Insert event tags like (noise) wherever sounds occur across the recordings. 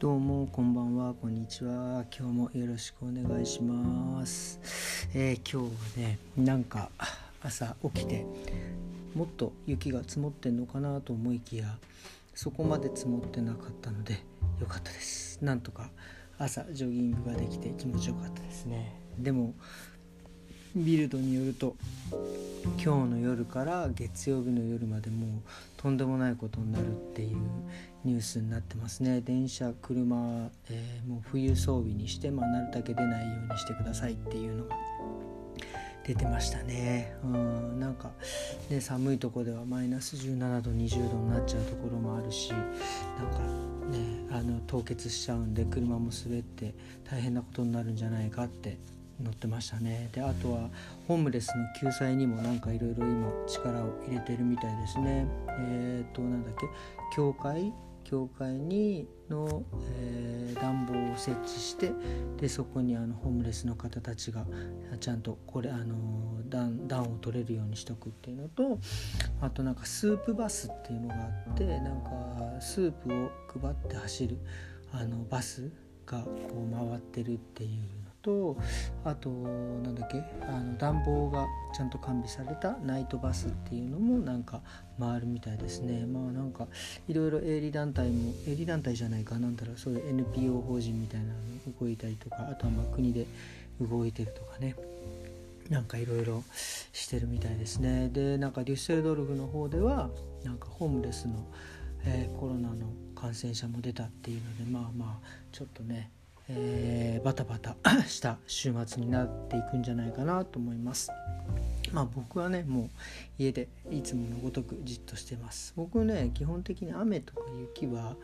どうもこんばんはこんにちは。今日もよろしくお願いします、えー今日はねなんか朝起きてもっと雪が積もってんのかなと思いきやそこまで積もってなかったのでよかったです。なんとか朝ジョギングができて気持ちよかったですね。でもビルドによると。今日の夜から月曜日の夜までもうとんでもないことになるっていうニュースになってますね。電車車、えーもう冬装備にして、まあ、なるだけ出ないようにしてくださいっていうのが出てましたね。うんなんかね寒いとこではマイナス17度20度になっちゃうところもあるしなんかねあの凍結しちゃうんで車も滑って大変なことになるんじゃないかって載ってましたね。であとはホームレスの救済にもなんかいろいろ今力を入れてるみたいですね。えっ、となんだっけ？教会？教会にの、えー暖房を設置してでそこにあのホームレスの方たちがちゃんとこれあの暖暖を取れるようにしとくっていうのとあとなんかスープバスっていうのがあってなんかスープを配って走るあのバスがこう回ってるっていうとあとなんだっけあの暖房がちゃんと完備されたナイトバスっていうのもなんか回るみたいですね。まあなんかいろいろ営利団体も営利団体じゃないかなんだろうそういう NPO 法人みたいなの動いたりとかあとはまあ国で動いてるとかね。なんかいろいろしてるみたいですね。でなんかデュッセルドルフの方ではなんかホームレスの、えーコロナの感染者も出たっていうのでまあまあちょっとね、えーバタバタ (coughs) した週末になっていくんじゃないかなと思います。まあ僕はねもう家でいつものごとくじっとしてます。僕ね基本的に雨とか雪は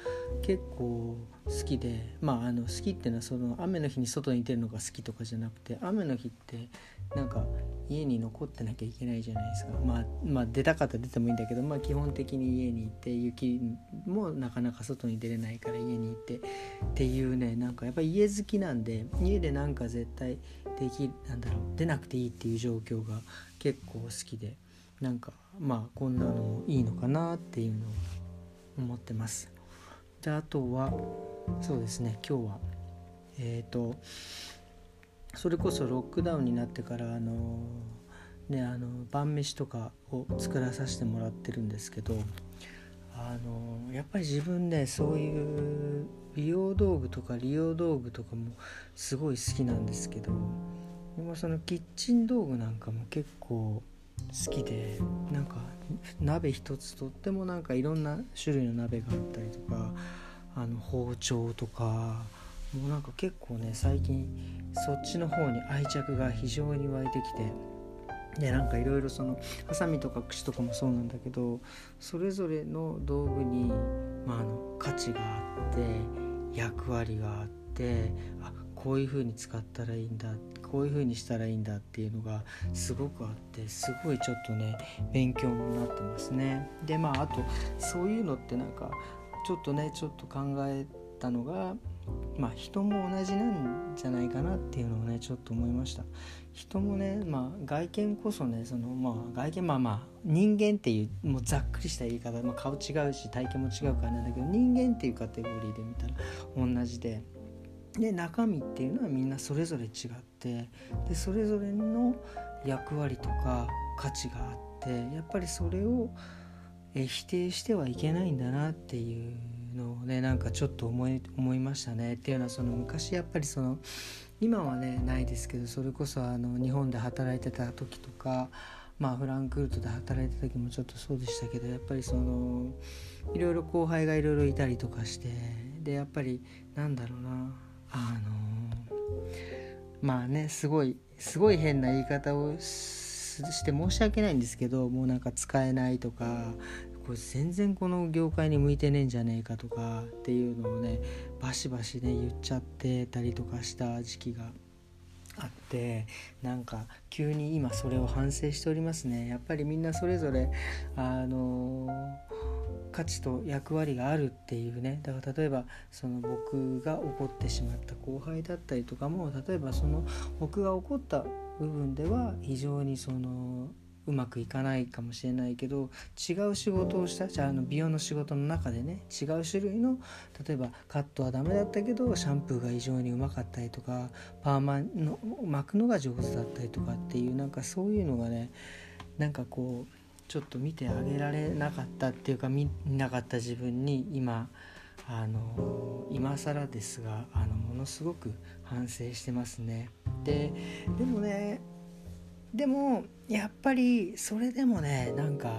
結構好きでまああの好きっていうのはその雨の日に外に出るのが好きとかじゃなくて雨の日ってなんか家に残ってなきゃいけないじゃないですか。まあまあ出たかったら出てもいいんだけどまあ基本的に家に行って雪もなかなか外に出れないから家に行ってっていうねなんかやっぱり家好きなんで家でなんか絶対できなんだろう出なくていいっていう状況が結構好きでなんかまあこんなのもいいのかなっていうのを思ってます。であとはそうですね今日はえっ、とそれこそロックダウンになってからあのねあの晩飯とかを作らさせてもらってるんですけどあのやっぱり自分ねそういう美容道具とか利用道具とかもすごい好きなんですけどでもそのキッチン道具なんかも結構好きでなんか鍋一つとってもなんかいろんな種類の鍋があったりとかあの包丁とかもうなんか結構ね最近そっちの方に愛着が非常に湧いてきてでなんかいろいろそのハサミとか串とかもそうなんだけどそれぞれの道具に、まあ、あの価値があって役割があってあこういう風に使ったらいいんだこういう風にしたらいいんだっていうのがすごくあってすごいちょっとね勉強になってますね。でまああとそういうのってなんかちょっとねちょっと考えたのがまあ人も同じなんじゃないかなっていうのをねちょっと思いました人もねまあ外見こそねそのまあ外見まあまあ人間っていうもうざっくりした言い方、まあ、顔違うし体型も違うからなんだけど人間っていうカテゴリーで見たら同じでで中身っていうのはみんなそれぞれ違ってでそれぞれの役割とか価値があってやっぱりそれを否定してはいけないんだなっていうのをねなんかちょっと思い思いましたね。っていうのはその昔やっぱりその今はねないですけどそれこそあの日本で働いてた時とかまあフランクフルトで働いてた時もちょっとそうでしたけどやっぱりそのいろいろ後輩がいろいろいたりとかしてでやっぱりなんだろうなあのまあねすごいすごい変な言い方をして申し訳ないんですけどもうなんか使えないとかこれ全然この業界に向いてねえんじゃねえかとかっていうのをねバシバシね言っちゃってたりとかした時期があってなんか急に今それを反省しておりますね。やっぱりみんなそれぞれあの価値と役割があるっていうね。だから例えばその僕が怒ってしまった後輩だったりとかも例えばその僕が怒った部分では非常にそのうまくいかないかもしれないけど違う仕事をしたじゃああの美容の仕事の中でね違う種類の例えばカットはダメだったけどシャンプーが異常にうまかったりとかパーマの巻くのが上手だったりとかっていうなんかそういうのがねなんかこうちょっと見てあげられなかったっていうか見なかった自分に今あの今更ですがあのものすごく反省してますね。ででもねでもやっぱりそれでもねなんか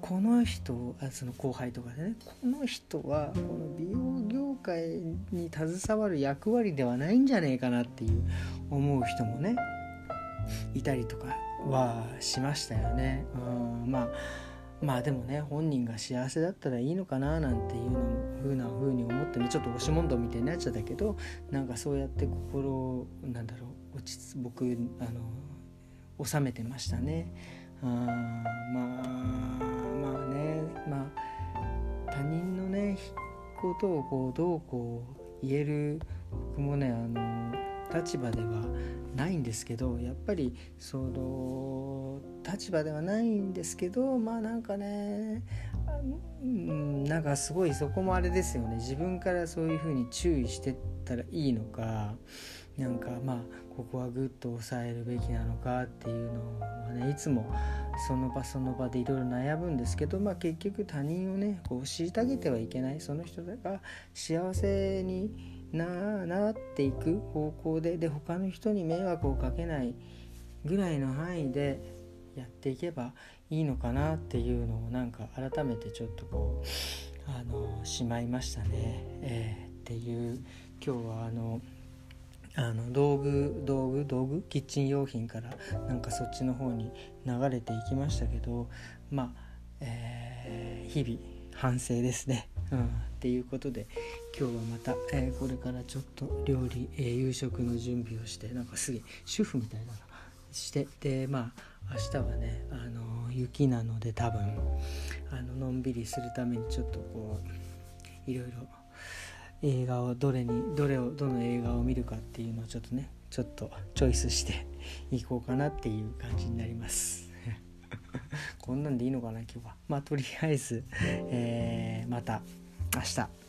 この人あその後輩とかでねこの人はこの美容業界に携わる役割ではないんじゃねえかなっていう思う人もねいたりとかはしましたよね。うんまあまあでもね本人が幸せだったらいいのかななんていうのふうな風に思ってねちょっと押し問答みたいになっちゃったけどなんかそうやって心なんだろう落ち僕あの収めてましたね。あまあまあねまあ他人のねことをこうどうこう言える僕もねあの立場ではないんですけどやっぱりその立場ではないんですけどまあなんかねうんなんかすごいそこもあれですよね。自分からそういうふうに注意してったらいいのかなんかまあここはグッと抑えるべきなのかっていうのはねいつもその場その場でいろいろ悩むんですけど、まあ、結局他人をねこう虐げてはいけない。その人が幸せにななっていく方向でで他の人に迷惑をかけないぐらいの範囲でやっていけばいいのかなっていうのをなんか改めてちょっとこうあのしまいましたね、えー、っていう今日はあのあの道具道具道具？キッチン用品からなんかそっちの方に流れていきましたけどまあ、えー、日々反省ですね。うん、っていうことで今日はまた、えー、これからちょっと料理、えー、夕食の準備をしてなんかすげえ主婦みたいなのしてでまあ明日はねあの雪なので多分あののんびりするためにちょっとこういろいろ映画をどれにどれをどの映画を見るかっていうのをちょっとねちょっとチョイスしていこうかなっていう感じになります。こんなんでいいのかな今日は。まあとりあえず、えー、また明日